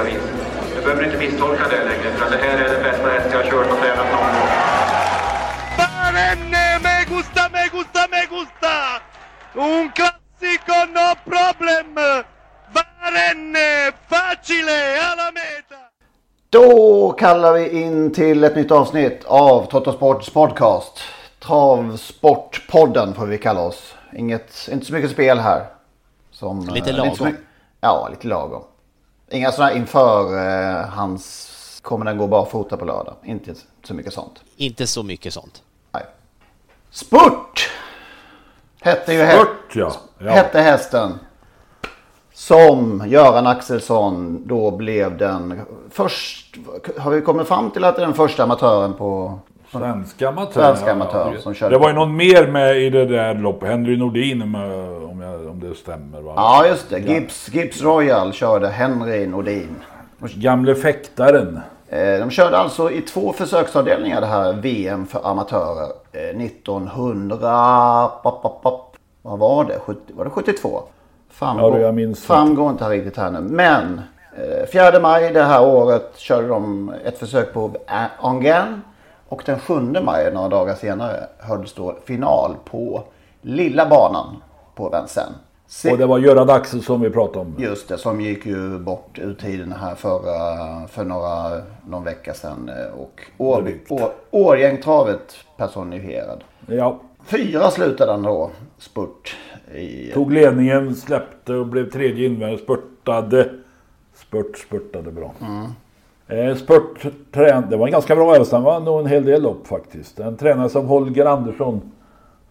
olika vis. Du behöver inte misstolka det längre för det här är den bästa häst jag har kört och tränat någon gång. Me gusta, me gusta, me gusta! Un classico, no problem! Barenne, facile, alla meta! Då kallar vi in till ett nytt avsnitt av Trottosports podcast. Travsportpodden får vi kalla oss. Inget, inte så mycket spel här. Som, Lite eh, lagom. inte så mycket- ja, lite lagom. Inga sådana inför eh, hans... Kommer den gå barfota på lördag? Inte så mycket sånt. Inte så mycket sånt. Nej. Spurt! Hette ju hä- Spurt ja. ja. hette hästen. Som Göran Axelsson då blev den först... Har vi kommit fram till att det är den första amatören på... Svenska amatörer. Svenska amatör som körde. Det var ju någon mer med i det där loppet. Henry Nordin med, om, det stämmer. Va? Ja just det. Gibbs, Gibbs Royal körde Henry Nordin. Gamle fäktaren. Eh, De körde alltså i två försöksavdelningar det här VM för amatörer. Eh, 1900... Pop, pop, pop. Vad var det? 70, var det 72? Framgår, Ja, jag framgår inte här riktigt här nu. Men eh, 4 maj det här året körde de ett försök på Angern. Och den 7 maj, några dagar senare, hölls då final på lilla banan på Vincennes. Se- Och det var Göran Axelsson vi pratade om. Just det, som gick ju bort ur tiden här förra, för några, någon vecka sedan. eh, Och Årby, Drygt. Å- Årgängtravet personifierad. Ja. Fyra slutade han då, spurt. I, Tog ledningen, släppte och blev tredje invändigt. Spurtade. Spurt, spurtade bra. Eh, spurt, trän, det var en ganska bra häst. Han var nog en hel del lopp faktiskt. En tränare som Holger Andersson.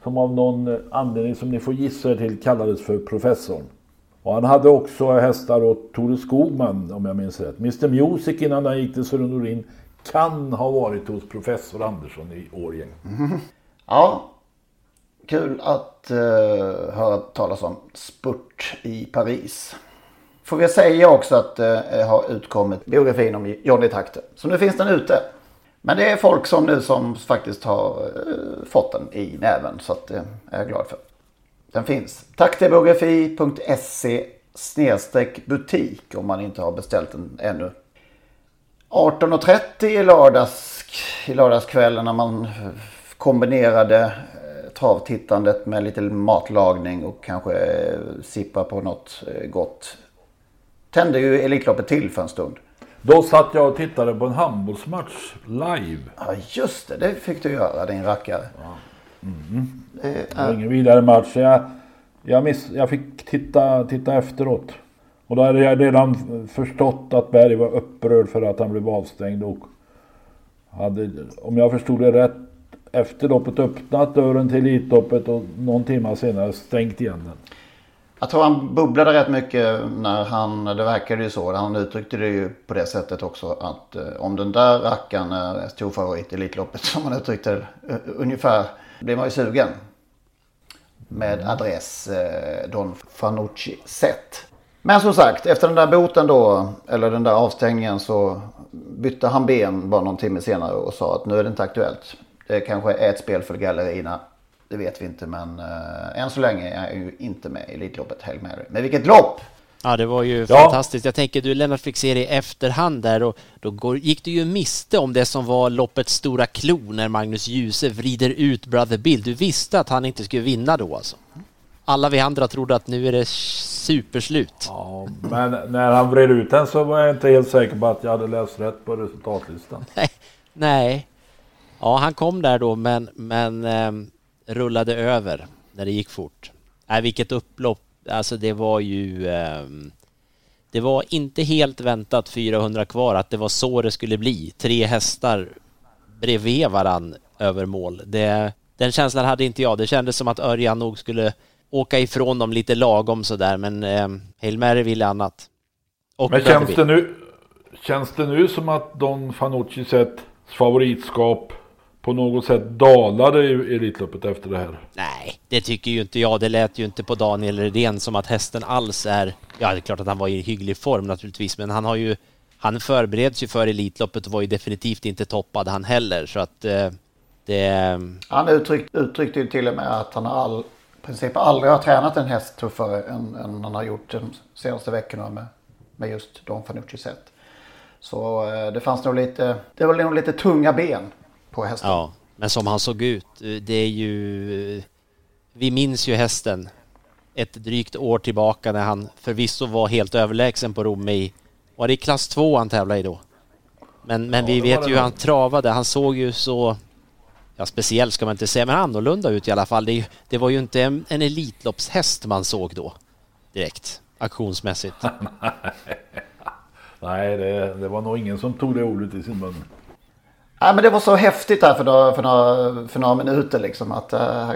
Som av någon anledning som ni får gissa er till kallades för professorn. Och han hade också hästar åt Tore Skogman om jag minns rätt. Mr Music innan han gick till Sören Norin kan ha varit hos professor Andersson i Årgäng. Ja, kul att uh, höra talas om spurt i Paris. Får vi säga också att det har utkommit biografin om Johnny Takter. Så nu finns den ute. Men det är folk som nu som faktiskt har eh, fått den i näven. Så att, eh, det är jag glad för. Den finns. Takterbiografi.se snedstreck butik om man inte har beställt den ännu. 18.30 i, lördags, i lördagskvällen när man kombinerade eh, travtittandet med lite matlagning och kanske sippa på något gott. Tände ju Elitloppet till för en stund. Då satt jag och tittade på en handbollsmatch live. Ja just det, det fick du göra din rackare. Det Det var ingen vidare match. Jag, jag, miss, jag fick titta, titta efteråt. Och då hade jag redan förstått att Berg var upprörd för att han blev avstängd. Och hade, om jag förstod det rätt, efter loppet öppnat dörren till Elitloppet och någon timme senare stängt igen den jag tror han bubblade rätt mycket när han, det verkade ju så. Han uttryckte det ju på det sättet också att eh, om den där rackaren är stor favorit i Elitloppet som han uttryckte det eh, ungefär. Blir man ju sugen. Med adress eh, Don Fanucci sett. Men som sagt, efter den där boten då, eller den där avstängningen så bytte han ben bara någon timme senare och sa att nu är det inte aktuellt. Det kanske är ett spel för gallerierna. Det vet vi inte men eh, än så länge är jag ju inte med i Elitloppet Hail Mary. Men vilket lopp! Ja, det var ju Ja. fantastiskt. Jag tänker, du Lennart fick se det i efterhand där och då går, gick du ju miste om det som var loppets stora klo när Magnus Djuse vrider ut Brother Bill. Du visste att han inte skulle vinna då alltså. alla vi andra trodde att nu är det superslut. Ja, men när han vred ut den så var jag inte helt säker på att jag hade läst rätt på resultatlistan. Nej, nej. Ja, han kom där då, men, men eh, rullade över när det gick fort. Nej, vilket upplopp. Alltså det var ju... Eh, det var inte helt väntat 400 kvar att det var så det skulle bli. Tre hästar bredvid varann över mål. Det, den känslan hade inte jag. Det kändes som att Örjan nog skulle åka ifrån dem lite lagom sådär, men eh, Hail Mary ville annat. Och men känns det, nu, känns det nu som att Don Fanucci sett favoritskap på något sätt dalade i Elitloppet efter det här? Nej, det tycker ju inte jag. Det lät ju inte på Daniel Redén som att hästen alls är... Ja, det är klart att han var i hygglig form naturligtvis, men han har ju... Han förbereds ju för Elitloppet och var ju definitivt inte toppad han heller, så att eh, det... Han uttryck, uttryckte ju till och med att han har all, i princip aldrig har tränat en häst tuffare än, än han har gjort de senaste veckorna med, med just Don Fanucci sätt. Så eh, det fanns nog lite, det var nog lite tunga ben på hästen. Ja, men som han såg ut, det är ju... Vi minns ju hästen ett drygt år tillbaka när han förvisso var helt överlägsen på Romme i... Var det i klass 2 han tävlade i då? Men, men ja, vi vet ju hur han travade. Han såg ju så... Ja, speciellt ska man inte säga, men annorlunda ut i alla fall. Det, det var ju inte en, en Elitloppshäst man såg då direkt, auktionsmässigt. Nej, det, det var nog ingen som tog det ordet i sin mun. Nej men det var så häftigt där för några, för några, för några minuter liksom att... Uh,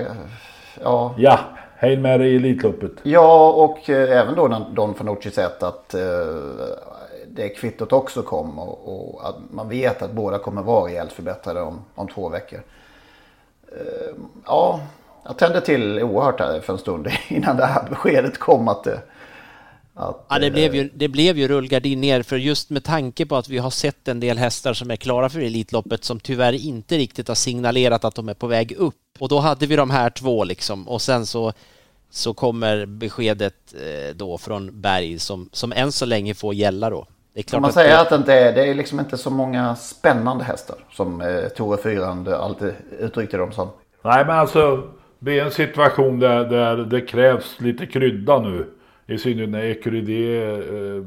ja. Ja, Hail Mary i Elitloppet. Ja och uh, även då när Don Fanucci sett att uh, det kvittot också kom och, och, att man vet att båda kommer vara rejält förbättrade om, om två veckor. ja, jag tände till oerhört här för en stund innan det här beskedet kom att det att, ja, det, blev ju, det blev ju rullgardin ner för just med tanke på att vi har sett en del hästar som är klara för Elitloppet som tyvärr inte riktigt har signalerat att de är på väg upp. Och då hade vi de här två liksom och sen så, så kommer beskedet eh, då från Berg som, som än så länge får gälla då. Det är klart man säger att det inte är, det är liksom inte så många spännande hästar som eh, Tore Fyrand alltid uttryckte dem som. Nej men alltså det är en situation där, där det krävs lite krydda nu. I synnerhet när Ecurydé eh,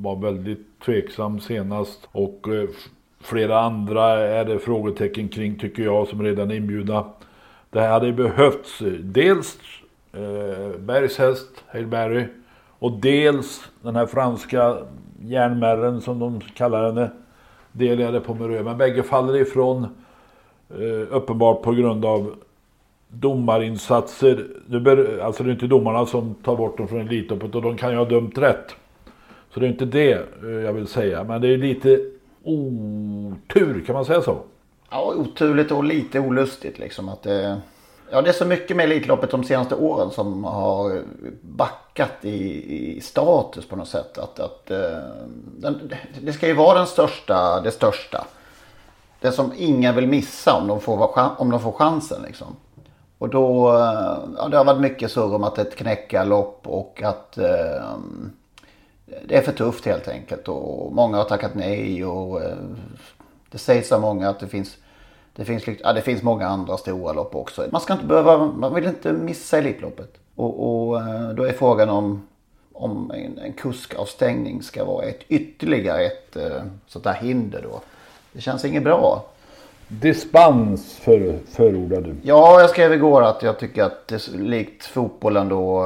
var väldigt tveksam senast och eh, flera andra är det frågetecken kring tycker jag som redan är inbjudna. Det hade behövts dels eh, Bergs häst, Hail Berry och dels den här franska järnmärren som de kallar henne. Delade på Merö. Men bägge faller ifrån eh, uppenbart på grund av domarinsatser. Nu ber, alltså det är inte domarna som tar bort dem från Elitloppet och de kan ju ha dömt rätt. Så det är inte det eh, jag vill säga. Men det är lite otur, kan man säga så? Ja, oturligt och lite olustigt liksom. Att det, ja, det är så mycket med Elitloppet de senaste åren som har backat i, i status på något sätt. Att, att eh, den, det ska ju vara den största, det största. Det som ingen vill missa om de får, om de får chansen liksom. Och då, eh, ja, det har varit mycket surr om att det är ett knäckarlopp och att eh, det är för tufft helt enkelt. Och många har tackat nej och eh, det sägs av många att det finns, det finns, ja, det finns många andra stora lopp också. Man ska inte behöva, man vill inte missa Elitloppet. Och, och eh, då är frågan om, om en, en kuskavstängning ska vara ett ytterligare ett eh, sånt där hinder då. Det känns inget bra. Dispens för, förordar du? Ja, jag skrev igår att jag tycker att det är likt fotbollen då.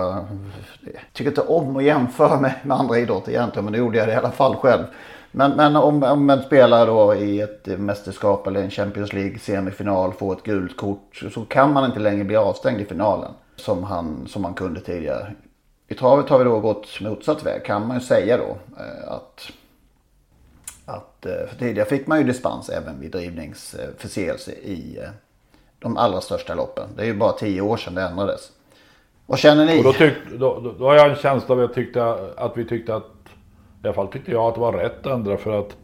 Jag tycker inte om att jämföra med, med andra idrotter egentligen, men det gjorde jag det i alla fall själv. Men, men om, om en spelare då i ett mästerskap eller en Champions League semifinal får ett gult kort så kan man inte längre bli avstängd i finalen som han, som man kunde tidigare. I travet har vi då gått motsatt väg kan man ju säga då. Eh, att att, eh, för tidigare fick man ju dispens även vid drivningsförseelse i eh, de allra största loppen. Det är ju bara tio år sedan det ändrades. Vad känner ni? Och då, tyck, då, då, då har jag en känsla av att, tyckte, att vi tyckte att, i alla fall tyckte jag att det var rätt att ändra för att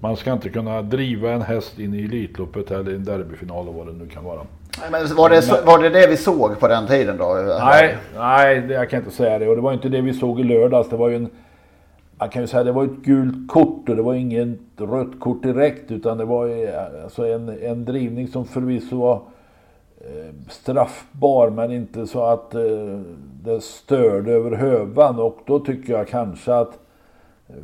man ska inte kunna driva en häst in i Elitloppet eller en derbyfinal och vad det nu kan vara. Men var, det, var det det vi såg på den tiden då? Nej, nej jag kan inte säga det. Och det var inte det vi såg i lördags. Det var ju en man kan ju säga att det var ett gult kort och det var inget rött kort direkt utan det var alltså en, en drivning som förvisso var eh, straffbar men inte så att eh, det störde över hövan och då tycker jag kanske att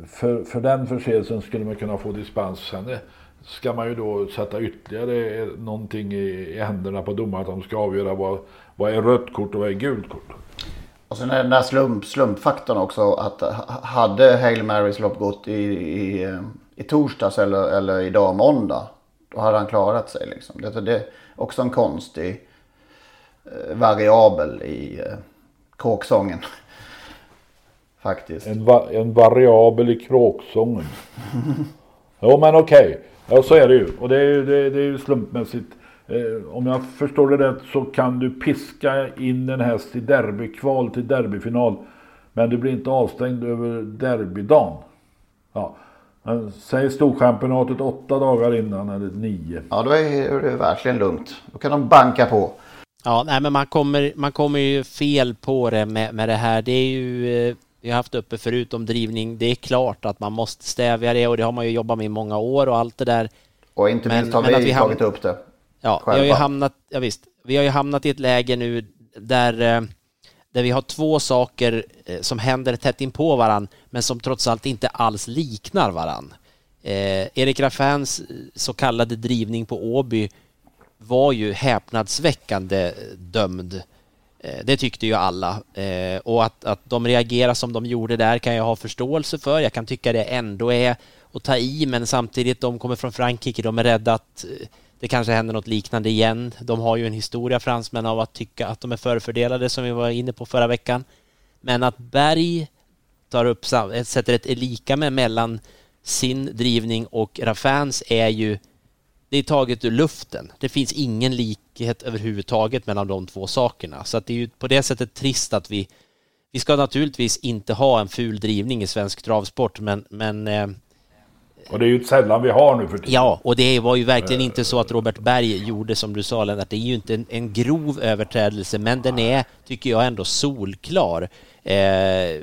för, för den förseelsen skulle man kunna få dispens. Sen eh, ska man ju då sätta ytterligare någonting i, i händerna på domaren att de ska avgöra vad, vad är rött kort och vad är gult kort. Och sen är den där slump, slumpfaktorn också att hade Hail Marys lopp gått i, i, eh, i torsdags eller, eller idag måndag. Då hade han klarat sig liksom. Det, det är också en konstig eh, variabel i eh, kråksången. Faktiskt. En, va en variabel i kråksången. jo men okej. Okay. Ja så är det ju. Och det är ju, det, det är ju slumpmässigt. Eh, om jag förstår det rätt så kan du piska in en häst i derbykval till derbyfinal. Men du blir inte avstängd över derbydagen. Ja. Säg storchampionatet åtta dagar innan eller nio. Ja då är det verkligen lugnt. Då kan de banka på. Ja, nej men man kommer, man kommer ju fel på det med, med det här. Det är ju, eh, vi har haft uppe förut om drivning. Det är klart att man måste stävja det och det har man ju jobbat med i många år och allt det där. Och inte minst har vi, vi tagit upp det. Ja, vi har ju hamnat, ja visst, vi har ju hamnat i ett läge nu där, eh, där vi har två saker eh, som händer tätt in på varann men som trots allt inte alls liknar varann. Eh, Erik Raffins så kallade drivning på Åby var ju häpnadsväckande dömd. Eh, det tyckte ju alla. Eh, och att, att de reagerar som de gjorde där kan jag ha förståelse för. Jag kan tycka det ändå är att ta i, men samtidigt, de kommer från Frankrike, de är rädda att eh, det kanske händer något liknande igen. De har ju en historia, fransmän, av att tycka att de är förfördelade, som vi var inne på förra veckan. Men att Berg tar upp, sätter ett lika med mellan sin drivning och Raffins är ju det är taget ur luften. Det finns ingen likhet överhuvudtaget mellan de två sakerna. Så att det är ju på det sättet trist att vi... Vi ska naturligtvis inte ha en ful drivning i svensk travsport, men... men eh, och det är ju sällan vi har nu för tiden. Ja, och det var ju verkligen inte så att Robert Berg gjorde som du sa Lennart. Det är ju inte en, en grov överträdelse, men den är, tycker jag, ändå solklar. Eh,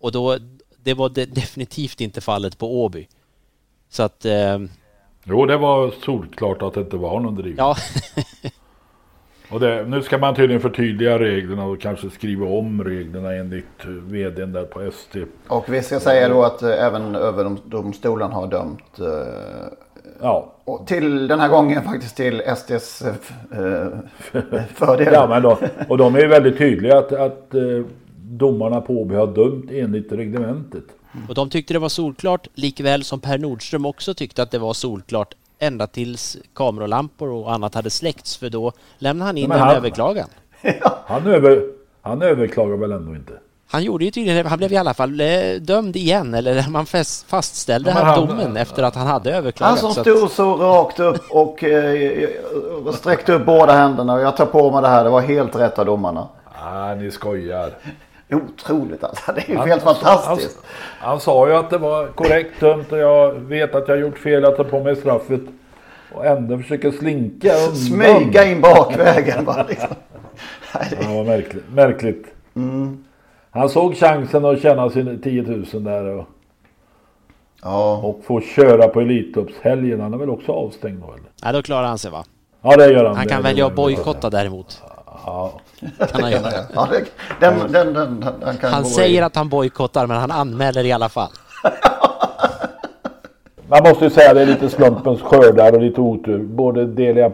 och då, det var det definitivt inte fallet på Åby. Så att... Eh, Jo, det var solklart att det inte var någon drivning. Ja. och det, nu ska man tydligen förtydliga reglerna och kanske skriva om reglerna enligt vdn där på ST. Och vi ska säga då att äh, även överdomstolen har dömt äh, Ja. Och till den här gången faktiskt till SDs äh, fördel. ja, men då, och de är ju väldigt tydliga att, att domarna på Åby har dömt enligt reglementet. Och de tyckte det var solklart, likväl som Per Nordström också tyckte att det var solklart ända tills kameralampor och annat hade släckts för då lämnade han in en överklagan. han, över, han överklagar väl ändå inte? Han gjorde ju tydligen Han blev i alla fall eh, dömd igen, eller man fastställde ja, han, domen efter att han hade överklagat. Han som stod så rakt upp och eh, sträckte upp båda händerna och jag tar på mig det här, det var helt rätt av domarna. Ah, ni skojar. Otroligt alltså. Det är ju han, helt fantastiskt. Han, han, sa ju att det var korrekt dömt och jag vet att jag gjort fel att ta på mig straffet. Och ändå försöker slinka undan. Smyga in bakvägen bara liksom. det var märkligt. märkligt. Mm. Han såg chansen att tjäna sin 10 000 där. Och, ja. och få köra på Elitloppshelgen. Han är väl också avstängd då eller? Ja då klarar han sig va? Ja det gör han. Han kan välja att bojkotta däremot. Ja. Kan han göra. Ja, det, den, den, den, den han säger att han bojkottar men han anmäler i alla fall. Man måste ju säga att det är lite slumpens skördar och lite otur. Både Delia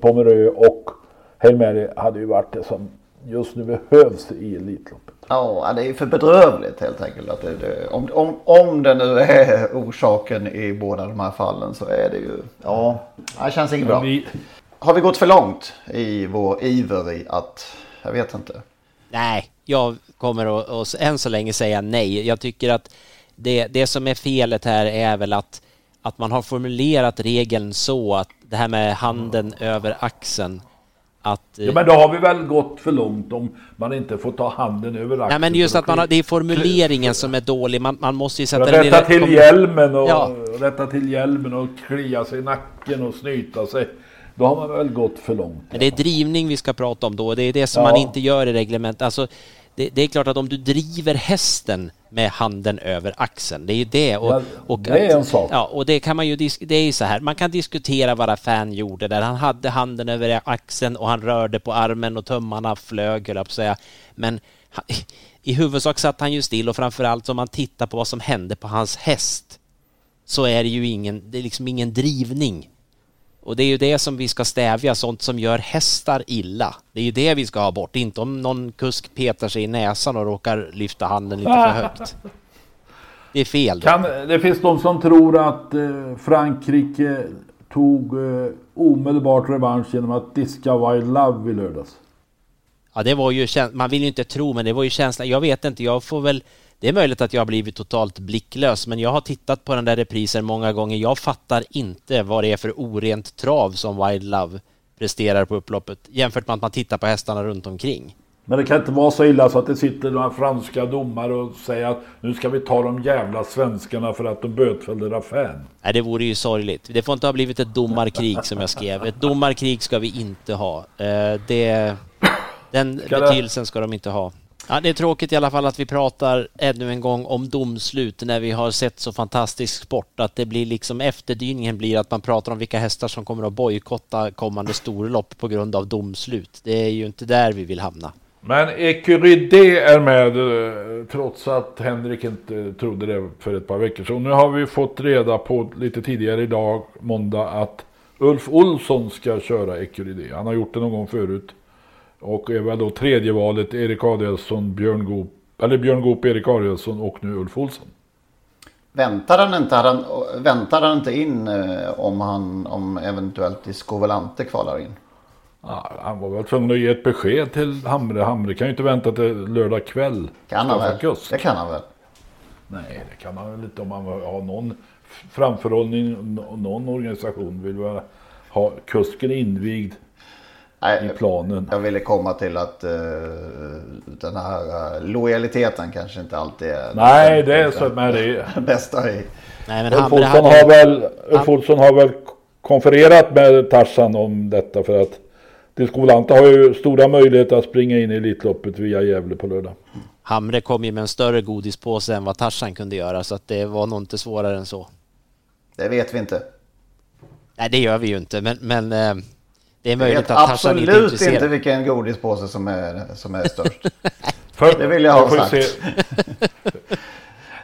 Pomerö och Helmeri hade ju varit det som just nu behövs i Elitloppet. Ja, det är för bedrövligt helt enkelt. Att det, det, om, om, om det nu är orsaken i båda de här fallen så är det ju, ja, det känns inget bra. Vi, har vi gått för långt i vår iver i att, jag vet inte. Nej, jag kommer att, att än så länge säga nej. Jag tycker att det, det som är felet här är väl att, att man har formulerat regeln så att det här med handen över axeln att, ja, men då har vi väl gått för långt om man inte får ta handen över axeln. Nej, men just att man har, det är formuleringen som är dålig. Man, man måste ju sätta den rätta till hjälmen och ja. rätta till hjälmen och klia sig i nacken och snyta sig. Då har man väl gått för långt. Men det är drivning vi ska prata om då. Det är det som ja. man inte gör i reglementet. Alltså, det, det, är klart att om du driver hästen med handen över axeln, det är ju det. Och, ja, och det är en sak. Ja, och det kan man ju, det är ju så här, man kan diskutera vad fan gjorde där. Han hade handen över axeln och han rörde på armen och tummarna flög, höll jag på att säga. Men i huvudsak satt han ju still och framförallt om man tittar på vad som hände på hans häst så är det ju ingen, det är liksom ingen drivning. Och det är ju det som vi ska stävja, sånt som gör hästar illa. Det är ju det vi ska ha bort, inte om någon kusk petar sig i näsan och råkar lyfta handen lite för högt. Det är fel. Kan, det finns de som tror att eh, Frankrike tog eh, omedelbart revansch genom att diska Wild Love i lördags. Ja, det var ju man vill ju inte tro, men det var ju känslan. Jag vet inte, jag får väl det är möjligt att jag har blivit totalt blicklös, men jag har tittat på den där reprisen många gånger. Jag fattar inte vad det är för orent trav som Wild Love presterar på upploppet jämfört med att man tittar på hästarna runt omkring. Men det kan inte vara så illa så att det sitter några franska domare och säger att nu ska vi ta de jävla svenskarna för att de bötfällde Raffin. Nej, det vore ju sorgligt. Det får inte ha blivit ett domarkrig som jag skrev. Ett domarkrig ska vi inte ha. Eh, det, den betydelsen ska de inte ha. Ja, det är tråkigt i alla fall att vi pratar ännu en gång om domslut när vi har sett så fantastisk sport att det blir liksom efterdyningen blir att man pratar om vilka hästar som kommer att bojkotta kommande storlopp på grund av domslut. Det är ju inte där vi vill hamna. Men Ecurydé är med eh, trots att Henrik inte trodde det för ett par veckor sedan. Nu har vi fått reda på lite tidigare idag, måndag, att Ulf Olsson ska köra Ecurydé. Han har gjort det någon gång förut. Och är väl då tredje valet Erik Adielsson, Björn Goop, eller Björn Goop, Erik Adielsson och nu Ulf Olsson. Väntar han inte, han, väntar han inte in eh, om han om eventuellt Discovalante kvalar in? Ja, han var väl tvungen att ge ett besked till Hamre. Hamre kan ju inte vänta till lördag kväll. Kan han väl? Kust. Det kan han väl? Nej, det kan han väl inte om han har någon framförhållning. Någon organisation vill väl ha kusken invigd Nej, i planen. Jag ville komma till att uh, den här uh, lojaliteten kanske inte alltid är Nej, det är så med det. bästa i. Nej, men Ulf Olsson har väl, Ulf Olsson har väl konfererat med Tarsan om detta för att Diskolanta har ju stora möjligheter att springa in i Elitloppet via Gävle på lördag. Hamre kom ju med en större godispåse än vad Tarsan kunde göra så att det var nog inte svårare än så. Det vet vi inte. Nej, det gör vi ju inte, men, men eh, det är möjligt att Tarzan inte är intresserad. absolut inte vilken godispåse som är, som är störst. För, det vill jag ha sagt.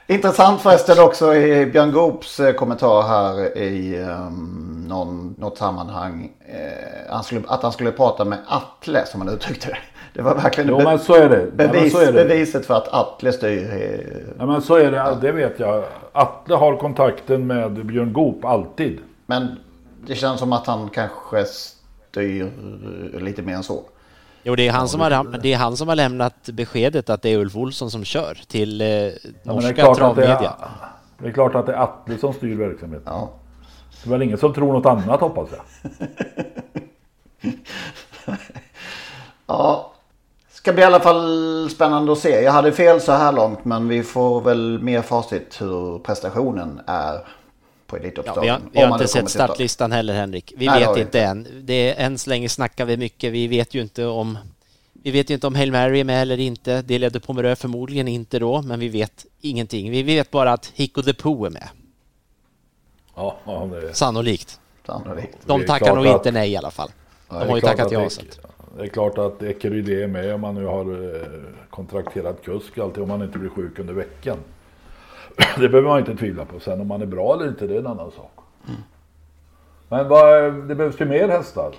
Intressant förresten också i Björn Goops eh, kommentar här i um, någon, något sammanhang. Eh, han skulle, att han skulle prata med Atle som han uttryckte det. Det var verkligen jo, men så är det. Bevis, ja, så är det. beviset för att Atle styr. Ja men så är det, det vet jag. Atle har kontakten med Björn Goop alltid. Men det känns som att han kanske styr lite mer än så. Jo, det är, han som har, det är han som har lämnat beskedet att det är Ulf Olsson som kör till eh, norska ja, travmedia. Det är, det är klart att det är Atle som styr verksamheten. Ja. Det är väl ingen som tror något annat hoppas jag. ja, ska bli i alla fall spännande att se. Jag hade fel så här långt men vi får väl mer facit hur prestationen är på Elitloppsdagen. Ja, vi har, vi har inte sett startlistan heller Henrik. Vi Nej, vet inte än. Det är, än så länge snackar vi mycket. Vi vet ju inte om vi vet ju inte om Hail Mary är med eller inte. Det ledde Pomerö förmodligen inte då, men vi vet ingenting. Vi vet bara att Hicko the Pooh är med. Ja, ja det är... Sannolikt. Sannolikt. De tackar nog att... inte nej i alla fall. De har ju tackat ja. Det, det är klart att Ekerydé är med om man nu har eh, kontrakterat kusk alltid om man inte blir sjuk under veckan. det behöver man inte tvivla på. Sen om man är bra eller inte, det är en annan sak. Mm. Men vad, det behövs ju mer hästar.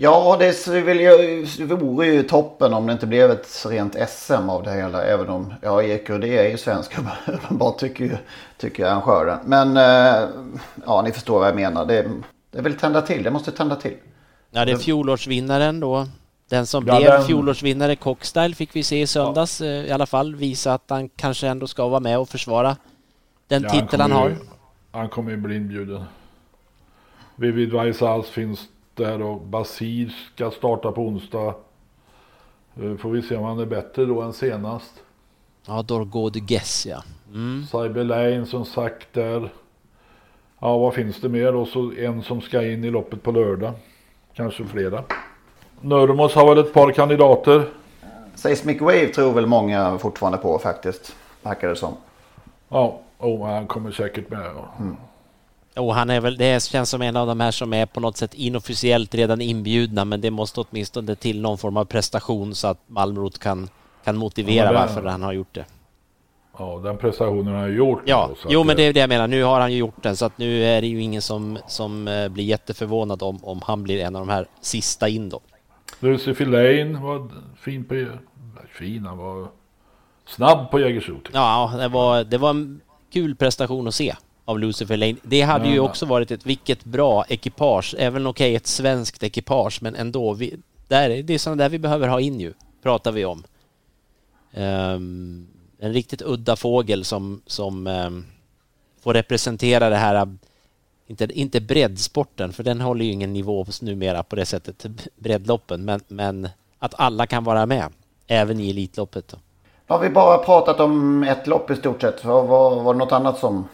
Ja, det, vill ju, det vore ju toppen om det inte blev ett rent SM av det hela. Även om, ja, det är ju svensk uppenbart tycker, tycker arrangören. Men eh, ja, ni förstår vad jag menar. Det, det vill tända till, det måste tända till. Ja, det är fjolårsvinnaren då den som ja, blev den... fjolårsvinnare, Cockstyle, fick vi se i söndags ja. Eh, i alla fall. Visa att han kanske ändå ska vara med och försvara den ja, titel han, har. Ju, han kommer ju bli inbjuden. Vivid Vaisals finns där och Basir ska starta på onsdag. Eh, får vi se om han är bättre då än senast. Ja, Dorgo de Guess ja. Mm. Cyber Lane som sagt där. Ja, vad finns det mer då? Så en som ska in i loppet på lördag. Kanske flera. Nurmos har väl ett par kandidater. Seismic Wave tror väl många fortfarande på faktiskt. Verkar det som. Ja, oh, han kommer säkert med. Mm. Och han är väl, det känns som en av de här som är på något sätt inofficiellt redan inbjudna men det måste åtminstone till någon form av prestation så att Malmrot kan, kan motivera ja, varför han har gjort det. Ja, den prestationen har han gjort. Ja, då, jo men det är det jag menar. Nu har han ju gjort den så att nu är det ju ingen som, som eh, blir jätteförvånad om, om han blir en av de här sista in då. Lucy Lane var fin på... Fin, han var snabb på Jägersro. Ja, det var, det var en kul prestation att se av Lucifer Lane. Det hade ja. ju också varit ett vilket bra ekipage, även okej okay, ett svenskt ekipage, men ändå. Vi, där, det är sådana där vi behöver ha in ju, pratar vi om. Um, en riktigt udda fågel som, som um, får representera det här, inte, inte breddsporten, för den håller ju ingen nivå numera på det sättet, breddloppen, men, men att alla kan vara med, även i Elitloppet. Då. Har vi bara pratat om ett lopp i stort sett? Var, var, var det något annat som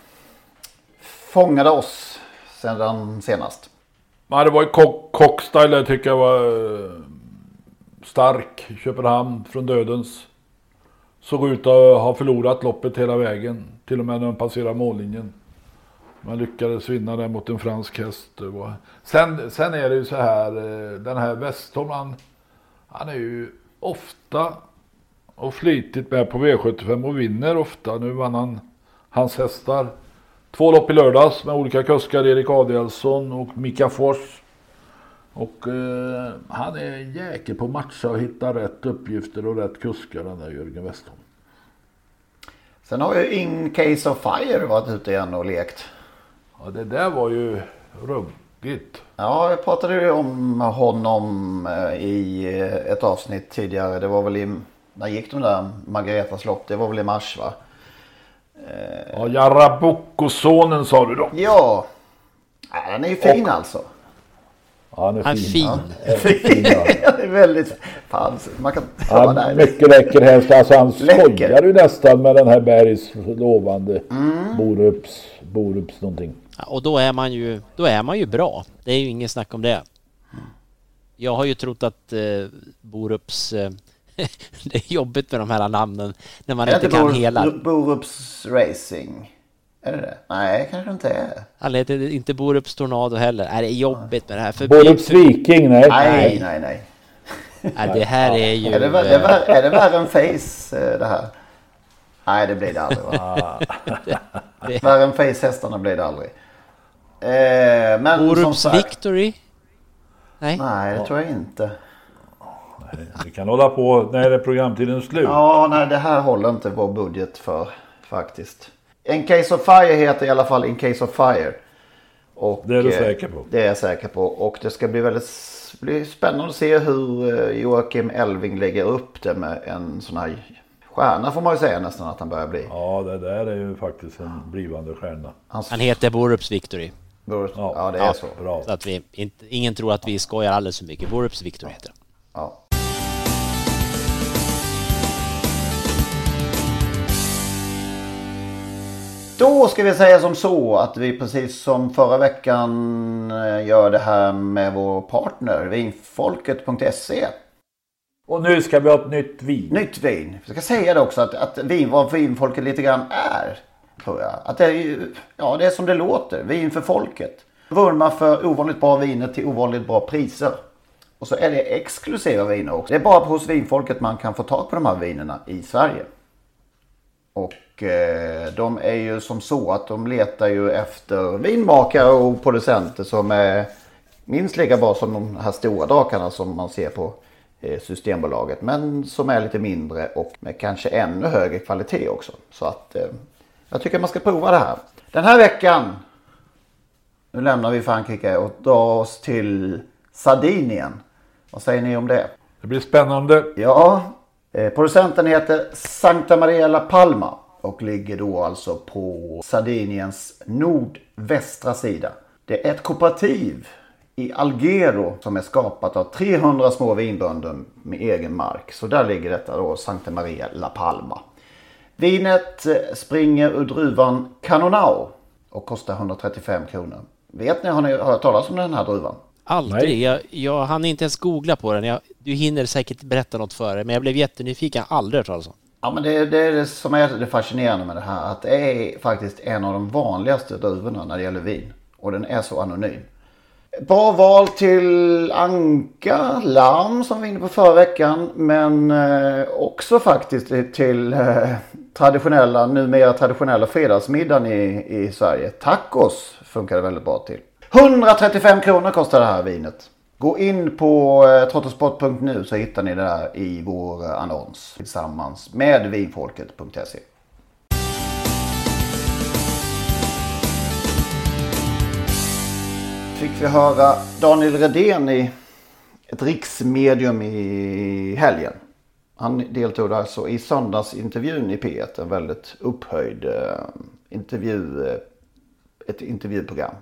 fångade oss sedan senast? Ja, det var ju Cockstyle jag tycker jag var eh, stark. Köpenhamn från dödens. Såg ut att ha förlorat loppet hela vägen. Till och med när de passerade mållinjen. Man lyckades vinna där mot en fransk häst. Sen, sen är det ju så här, eh, den här Westholm han, han är ju ofta och flitigt med på V75 och vinner ofta. Nu vann han hans hästar. Två lopp i lördags med olika kuskar, Erik Adielsson och Mika Fors. Och eh, han är en jäkel på att matcha och hitta rätt uppgifter och rätt kuskar den där Jörgen Westholm. Sen har ju In Case of Fire varit ute igen och lekt. Ja det där var ju ruggigt. Ja, jag pratade ju om honom eh, i eh, ett avsnitt tidigare. Det var väl i, när gick de där Margaretas lopp? Det var väl i mars va? Ja, Jaraboko-sonen sa du då? Ja. Han är ju fin och, alltså. Ja, han är han fin. Han är fin. han är väldigt... Fan, man kan ja, där. Mycket läcker häst. Alltså han skojar ju nästan med den här Bergs lovande mm. Borups, Borups någonting. Och då är man ju, då är man ju bra. Det är ju ingen snack om det. Jag har ju trott att eh, Borups eh, det är jobbigt med de här namnen när man inte kan Bor hela. Borups Racing. Är det det? Nej, kanske inte är. Han heter inte Borups Tornado heller. Är det är jobbigt med det här. För Borups Viking? Nej. Nej, nej, nej. nej det här är ju... Är det, värre, är det värre än Face eh, det här? Nej, det blir det aldrig va? Värre än Face-hästarna blir det aldrig. Eh, men Borups sagt, Victory? Nej. Nej, det tror jag inte. Vi kan hålla på när är programtiden slut. Ja, nej det här håller inte vår budget för faktiskt. In Case of Fire heter i alla fall In Case of Fire. Och, det är du eh, säker på? Det är jag säker på. Och det ska bli väldigt bli spännande att se hur eh, Joakim Elving lägger upp det med en sån här stjärna får man ju säga nästan att han börjar bli. Ja, det där är ju faktiskt en blivande stjärna. Hans... Han heter Borups Victory. Borups... Ja, ja, det är ja, så. Bra. Så att vi inte, ingen tror att vi skojar alldeles för mycket. Borups Victory heter han. Ja. Då ska vi säga som så att vi precis som förra veckan eh, gör det här med vår partner vinfolket.se. Och nu ska vi ha ett nytt vin. Nytt vin. Jag ska säga det också att, att vin, vad vinfolket lite grann är. Tror jag. Att det är, ja, det är som det låter. Vin för folket. Vurmar för ovanligt bra viner till ovanligt bra priser. Och så är det exklusiva viner också. Det är bara hos vinfolket man kan få tag på de här vinerna i Sverige. Och eh, de är ju som så att de letar ju efter vinmakare och producenter som är minst lika bra som de här stora drakarna som man ser på eh, Systembolaget. Men som är lite mindre och med kanske ännu högre kvalitet också. Så att eh, jag tycker man ska prova det här. Den här veckan, nu lämnar vi Frankrike och drar oss till Sardinien. Vad säger ni om det? Det blir spännande. Ja, Eh, producenten heter Santa Maria La Palma och ligger då alltså på Sardiniens nordvästra sida. Det är ett kooperativ i Algero som är skapat av 300 små vinbönder med egen mark. Så där ligger detta då, Santa Maria La Palma. Vinet springer ur druvan Canonao och kostar 135 kronor. Vet ni, har ni hört talas om den här druvan? Aldrig. Jag, jag hann inte ens googla på den. Jag, du hinner säkert berätta något före, men jag blev jättenyfiken. Aldrig hört talas om. Ja men det, det är det som är det fascinerande med det här. Att det är faktiskt en av de vanligaste druvorna när det gäller vin. Och den är så anonym. Bra val till Anka Larm som vi var inne på förra veckan. Men eh, också faktiskt till eh, traditionella, numera traditionella fredagsmiddagen i, i Sverige. Tacos funkar det väldigt bra till. 135 kronor kostar det här vinet. Gå in på eh, trottosport.nu så hittar ni det där i vår annons tillsammans med vinfolket.se. Fick vi höra Daniel Redén i ett riksmedium i helgen. Han deltog alltså i söndagsintervjun i P1. En väldigt upphöjd eh, intervju, eh, ett intervjuprogram.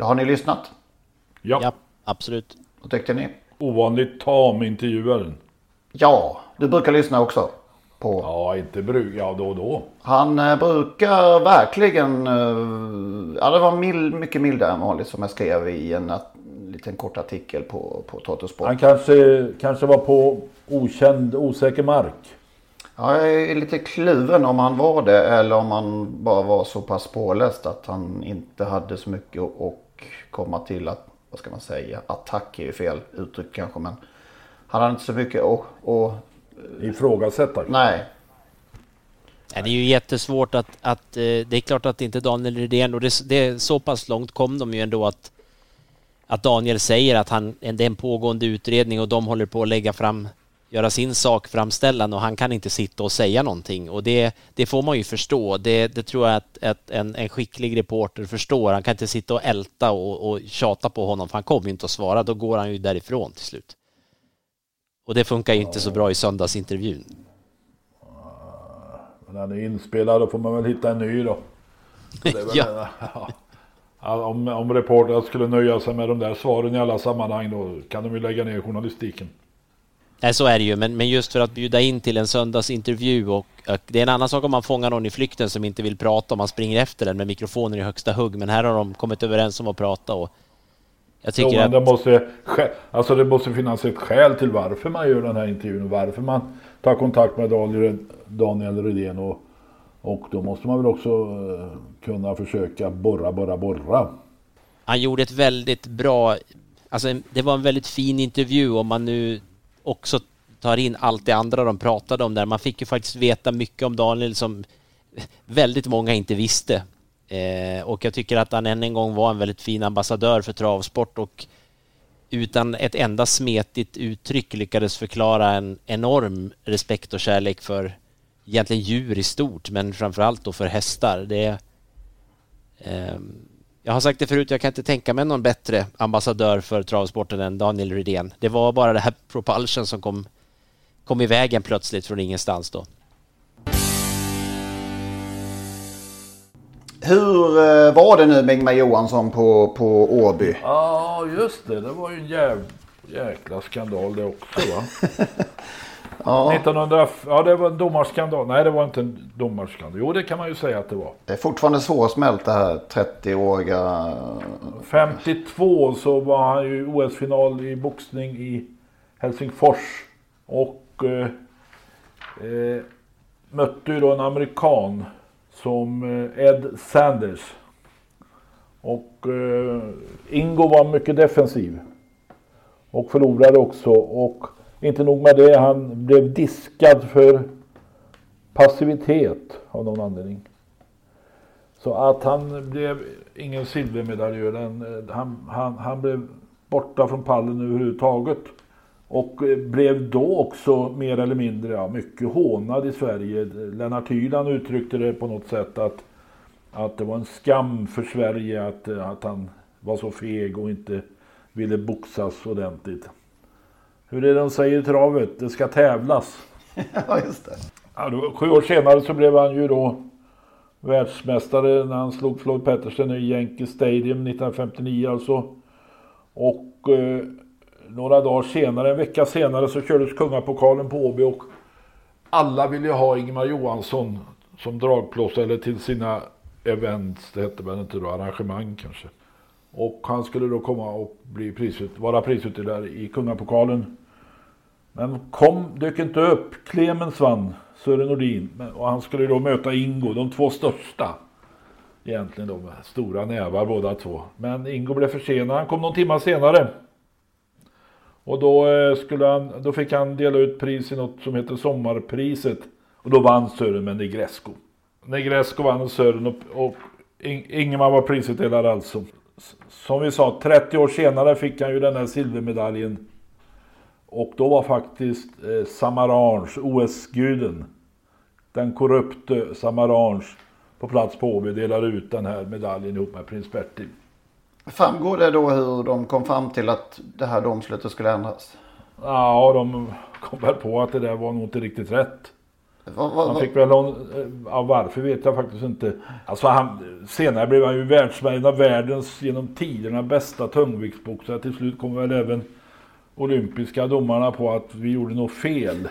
Har ni lyssnat? Ja. Ja, absolut. Vad tyckte ni? Ovanligt tam intervjuaren. Ja, du brukar lyssna också. På. Ja, inte bruk. Ja, då och då. Han eh, brukar verkligen, eh, ja det var mild, mycket mildare än vanligt som jag skrev i en att, liten kort artikel på, på Trottosport. Han kanske, kanske var på okänd, osäker mark. Ja, jag är lite kluven om han var det eller om han bara var så pass påläst att han inte hade så mycket att komma till att, vad ska man säga, attack är ju fel uttryck kanske men han hade inte så mycket att, att Ifrågasätta. nej. Nej, det är ju jättesvårt att, att eh, det är klart att inte Daniel Redén och det, det är så pass långt kom de ju ändå att att Daniel säger att han, det är en pågående utredning och de håller på att lägga fram göra sin sak framställan och han kan inte sitta och säga någonting och det, det får man ju förstå. Det, det tror jag att, att en, en skicklig reporter förstår. Han kan inte sitta och älta och, och tjata på honom för han kommer ju inte att svara. Då går han ju därifrån till slut. Och det funkar ju inte så bra i söndagsintervjun. Men han är inspelad, då får man väl hitta en ny då. Ja. Ja, Om, om reportrar skulle nöja sig med de där svaren i alla sammanhang då kan de ju lägga ner journalistiken. Nej, så är det ju, men, men just för att bjuda in till en söndagsintervju och, och det är en annan sak om man fångar någon i flykten som inte vill prata om man springer efter den med mikrofonen i högsta hugg, men här har de kommit överens om att prata och jag tycker men att... det, måste, alltså det måste finnas ett skäl till varför man gör den här intervjun och varför man tar kontakt med Daniel, Rydén och, och då måste man väl också eh, kunna försöka borra, borra, borra. Han gjorde ett väldigt bra, alltså det var en väldigt fin intervju om man nu också tar in allt det andra de pratade om där. Man fick ju faktiskt veta mycket om Daniel som väldigt många inte visste. Eh, och jag tycker att han än en gång var en väldigt fin ambassadör för travsport och utan ett enda smetigt uttryck lyckades förklara en enorm respekt och kärlek för egentligen djur i stort, men framförallt då för hästar. Det, eh, jag har sagt det förut, jag kan inte tänka mig någon bättre ambassadör för travsporten än Daniel Rydén. Det var bara det här propulsion som kom, kom i vägen plötsligt från ingenstans då. Hur eh, var det nu med Ingmar Johansson på, på Åby? Ja, just det. Det var ju en jäv, jäkla skandal det också va? Ja, 1900, ja det var en domarskandal. Nej det var inte en domarskandal. Jo det kan man ju säga att det var. det är fortfarande svårsmält det här 30-åriga. 52 så var han ju OS-final i boxning i Helsingfors. Och eh, eh, mötte ju då en amerikan som eh, Ed Sanders. Och eh, Ingo var mycket defensiv. Och förlorade också. Och inte nog med det, han blev diskad för passivitet av någon anledning. Så att han blev ingen silvermedaljör. Eh, han, han, han blev borta från pallen överhuvudtaget. Och eh, blev då också mer eller mindre ja, mycket hånad i Sverige. Lennart Hyland uttryckte det på något sätt att, att det var en skam för Sverige att, eh, att han var så feg och inte ville boxas ordentligt. Hur är det de säger i travet? Det ska tävlas. Ja, just det. Ja, då, sju år senare så blev han ju då världsmästare när han slog Floyd Patterson i Yankee Stadium 1959 alltså. Och eh, några dagar senare, en vecka senare så kördes kungapokalen på Åby och alla ville ha Ingemar Johansson som dragplåster eller till sina events, det hette väl inte då, arrangemang kanske. Och han skulle då komma och bli prisut, vara prisutdelare i Kungapokalen. Men kom, dök inte upp. Clemens vann, Sören Nordin. Och han skulle då möta Ingo, de två största. Egentligen då med stora nävar båda två. Men Ingo blev försenad, han kom någon timme senare. Och då, eh, skulle han, då fick han dela ut pris i något som heter Sommarpriset. Och då vann Sören med Negresco. Negresco vann Sören och, och Ingemar var prisutdelare alltså. Som vi sa, 30 år senare fick han ju den här silvermedaljen. Och då var faktiskt eh, Samarange, OS-guden, den korrupte Samarange på plats på Åby delade ut den här medaljen ihop med prins Bertil. Framgår det då hur de kom fram till att det här domslutet skulle ändras? Ja, de kom väl på att det där var nog inte riktigt rätt. Va, va, han fick väl någon, ja, varför vet jag faktiskt inte. Alltså han, senare blev han ju världsmästare av världens genom tiderna bästa tungviktsboxare. Till slut kom väl även olympiska domarna på att vi gjorde något fel.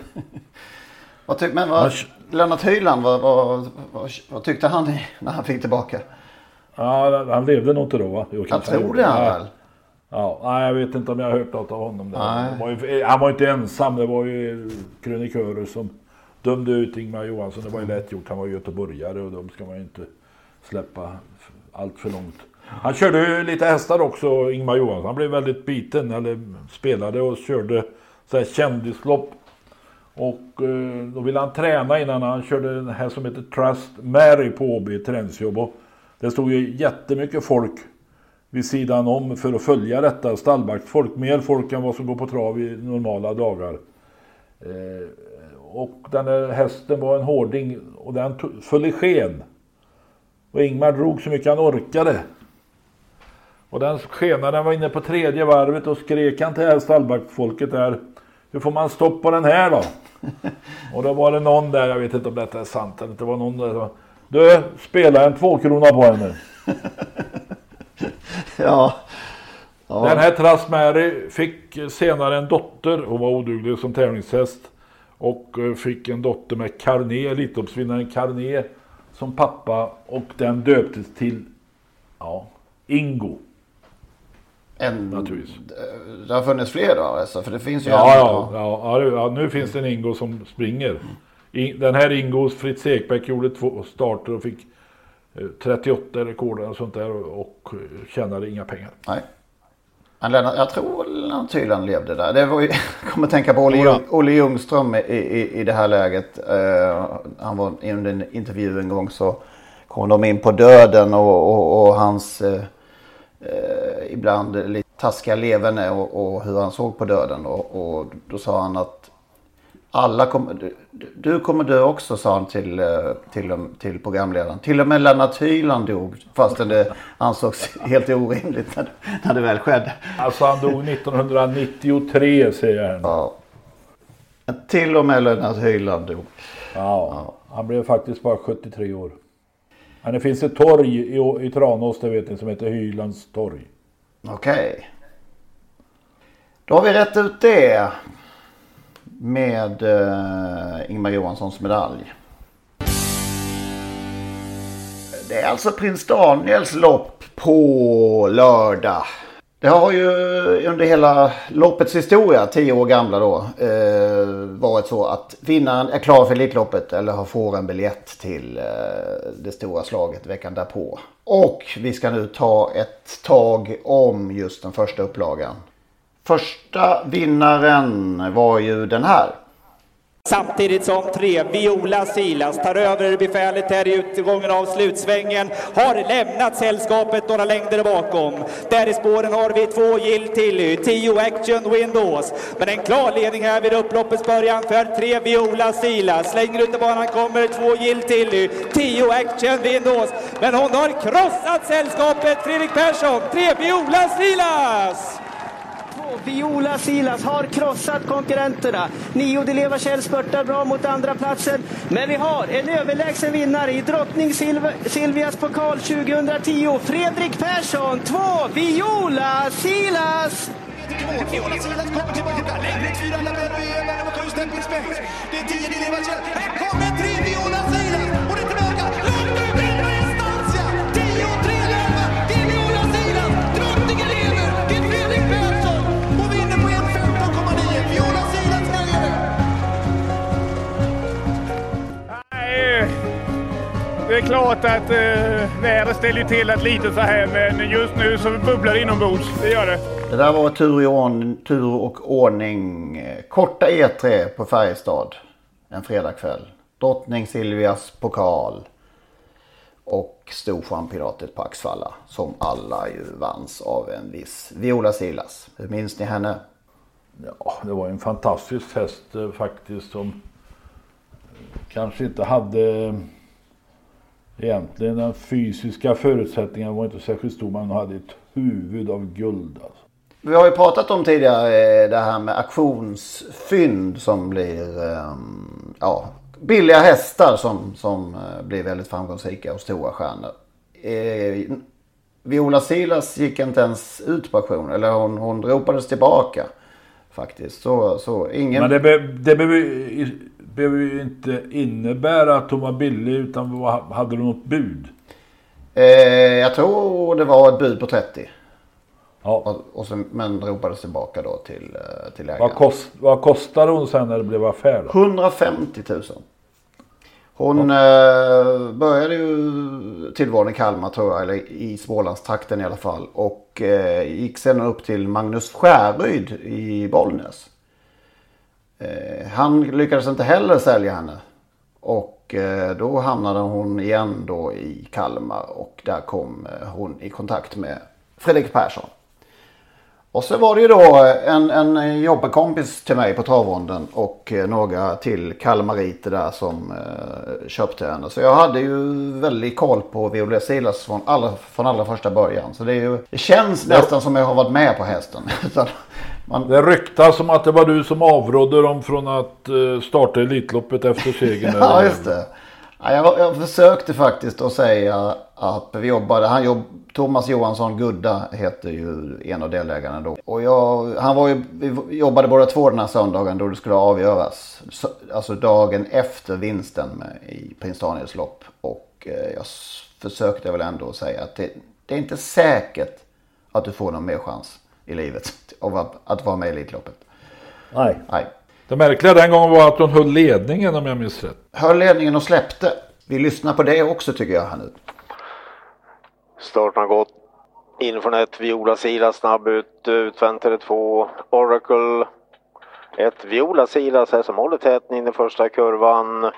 vad tyck, men vad, Lennart Hyland, vad, vad, vad, vad, tyckte han när han fick tillbaka? Ja, han levde nog inte då va? Jo, jag tror det han väl. Ja, nej, jag vet inte om jag har hört något av honom. Var ju, han var inte ensam, det var ju krönikörer som dömde ut Ingmar Johansson. Det var ju lätt gjort, han var göteborgare och de ska man ju inte släppa allt för långt. Han körde ju lite hästar också, Ingmar Johansson. Han blev väldigt biten, eller spelade och körde så här kändislopp. Och eh, då ville han träna innan han körde den här som heter Trust Mary på Åby träningsjobb. Det stod ju jättemycket folk vid sidan om för att följa detta stallvaktsfolk. Mer folk än vad som går på trav i normala dagar. Eh, och den där hästen var en hårding och den föll i sken. Och Ingmar drog så mycket han orkade. Och den skenaren var inne på tredje varvet och skrek han till stallvaktsfolket där. Hur får man stopp på den här då? och då var det någon där, jag vet inte om detta är sant eller inte, det var någon där som Du, spela en tvåkrona på henne. ja. ja. Den här Trasmary fick senare en dotter, hon var oduglig som tävlingshäst. Och eh, fick en dotter med Carné, Elitloppsvinnaren Carné som pappa. Och den döptes till ja, Ingo. En, Naturligtvis. Det har funnits fler då alltså? För det finns ju ja, ja, ja, ja, nu finns det en Ingo som springer. Den här Ingo, Fritz Ekbäck gjorde två starter och fick 38 eh, rekord och sånt där och tjänade inga pengar. Nej. Men Lennart, jag tror Lennart Hyland levde där. Det var ju, jag kommer tänka på Olle, Ljung, Olle Ljungström i, i, i det här läget. Uh, han var i en intervju en gång så kom de in på döden och, och, och hans uh, uh, ibland lite taskiga leverne och, och, hur han såg på döden. Och, och då sa han att alla kommer, du, du, kommer dö också sa han till, eh, till, till programledaren. Till och med Lennart Hyland dog fastän det ansågs helt orimligt när, när det väl skedde. Alltså han dog 1993 säger han. Ja. Till och med Lennart Hyland dog. Ja, ja, han blev faktiskt bara 73 år. Men det finns ett torg i, i Tranås, det vet ni, som heter Hylands torg. Okej. Okay. Då har vi rätt ut det med eh, Ingmar Johanssons medalj. Det är alltså prins Daniels lopp på lördag. Det har ju under hela loppets historia, tio år gamla då, eh, varit så att vinnaren är klar för Elitloppet eller får en biljett till eh, det stora slaget veckan därpå. Och vi ska nu ta ett tag om just den första upplagan. Första vinnaren var ju den här. Samtidigt som tre Viola Silas tar över befälet här i utgången av slutsvängen. Har lämnat sällskapet några längder bakom. Där i spåren har vi två Jill Tilly, tio, Action Windows. Men en klar ledning här vid upploppets början för tre Viola Silas. Längre ut i banan kommer två Jill Tilly, tio, Action Windows. Men hon har krossat sällskapet, Fredrik Persson, tre Viola Silas! Viola Silas har krossat konkurrenterna. Nio de Leva Kjell spurtar bra mot andra platsen. Men vi har en överlägsen vinnare i Drottning Silv Silvias pokal 2010. Fredrik Persson, 2, Viola Silas! Viola Silas kommer tillbaka. Längre fyra Labero i över Stepping Space. Det är tio de Leva Kjell. Här kommer tre Viola Silas! Klart att eh, vädret ställer till ett lite så här men just nu så bubblar det inombords. Det gör det. Det där var tur, i ordning, tur och ordning. Korta E3 på Färjestad en fredagkväll. Drottning Silvias pokal. Och Storsjöpiratet på Axvalla. Som alla ju vanns av en viss Viola Silas. Hur minns ni henne? Ja, det var en fantastisk häst eh, faktiskt som kanske inte hade egentligen den fysiska förutsättningen var inte särskilt stor hon hade ett huvud av guld. Alltså. Vi har ju pratat om tidigare eh, det här med auktionsfynd som blir ehm, ja, billiga hästar som, som blir väldigt framgångsrika och stora stjärnor. Viola Silas gick inte ens ut på auktion eller hon, hon ropades tillbaka faktiskt. Så, så ingen... Men det, be, det behöver ju inte innebära att hon var billig utan hade du något bud? Eh, jag tror det var ett bud på 30. Ja. Och, och så, men ropades tillbaka då till, eh, till ägaren. Vad, kost, vad kostade hon sen när det blev affär då? 150 000. Hon eh, började ju tillvaron i Kalmar tror jag, eller i Smålandstrakten i alla fall. Och eh, gick sedan upp till Magnus Skärryd i Bollnäs. Eh, han lyckades inte heller sälja henne. Och eh, då hamnade hon igen då i Kalmar och där kom eh, hon i kontakt med Fredrik Persson. Och så var det ju då en, en jobbarkompis till mig på travronden och några till kalmariter där som eh, köpte henne. Så jag hade ju väldigt koll på Viola Silas från allra, från allra första början. Så det, är ju, det känns ja. nästan som jag har varit med på hästen. Man... Det ryktas som att det var du som avrådde dem från att eh, starta Elitloppet efter segern. ja, just det. Ja, jag, jag, försökte faktiskt att säga att vi jobbade, han jobb, Thomas Johansson Gudda heter ju en av delägarna då. Och jag, han var ju, vi jobbade båda två den här söndagen då det skulle avgöras. alltså dagen efter vinsten med, i Prins Daniels lopp. Och eh, jag försökte väl ändå säga att det, det, är inte säkert att du får någon mer chans i livet av att vara med i Elitloppet. Nej. Nej. Det märkliga den gången var att hon höll ledningen om jag minns rätt. Höll ledningen och släppte. Vi lyssnar på det också tycker jag här nu. Starten har gått. In från ett Viola Silas snabb ut. Utvänt är det två Oracle. Ett Viola Silas här som håller tätning i första kurvan.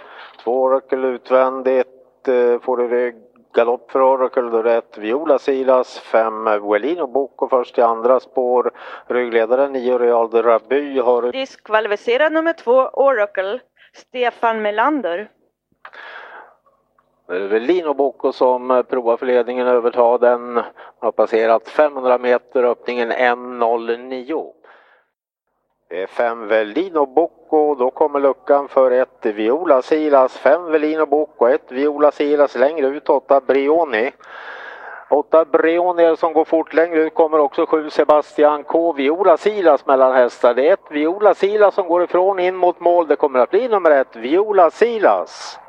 Två Oracle utvändigt. Eh, får i rygg Galopp för Oracle, då rätt. Viola Silas, fem Wellino Boko först i andra spår. Ryggledare nio Real de Raby har... Diskvalificerad nummer två Oracle, Stefan Melander. Wellino Boko som provar för ledningen överta den. Har passerat 500 meter, öppningen 1.09. Fem Velino Bocco, då kommer luckan för ett Viola Silas, fem Velino Bocco, ett Viola Silas längre ut, åtta Brioni. Åtta Brioni som går fort, längre ut kommer också sju Sebastian K. Viola Silas mellan hästar. Det är ett Viola Silas som går ifrån in mot mål. Det kommer att bli nummer ett, Viola Silas.